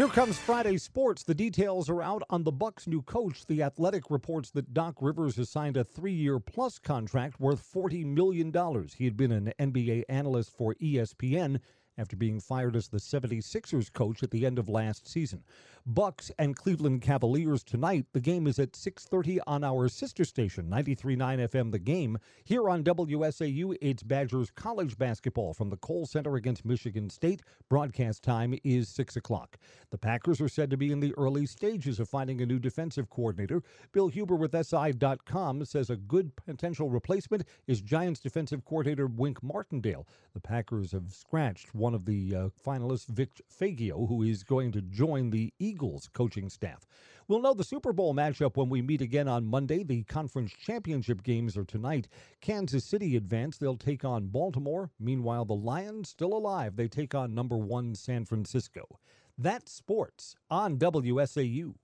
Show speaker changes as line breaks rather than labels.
Here comes Friday sports. The details are out on the Bucks' new coach. The Athletic reports that Doc Rivers has signed a three-year plus contract worth $40 million. He had been an NBA analyst for ESPN after being fired as the 76ers coach at the end of last season. Bucks and Cleveland Cavaliers tonight. The game is at 6:30 on our sister station, 93.9 FM The Game. Here on WSAU, it's Badgers college basketball from the Kohl Center against Michigan State. Broadcast time is 6 o'clock. The Packers are said to be in the early stages of finding a new defensive coordinator. Bill Huber with SI.com says a good potential replacement is Giants defensive coordinator Wink Martindale. The Packers have scratched one of the uh, finalists, Vic Fangio, who is going to join the Eagles coaching staff. We'll know the Super Bowl matchup when we meet again on Monday. The conference championship games are tonight. Kansas City advance. They'll take on Baltimore. Meanwhile, the Lions, still alive, they take on number one San Francisco. That's sports on WSAU.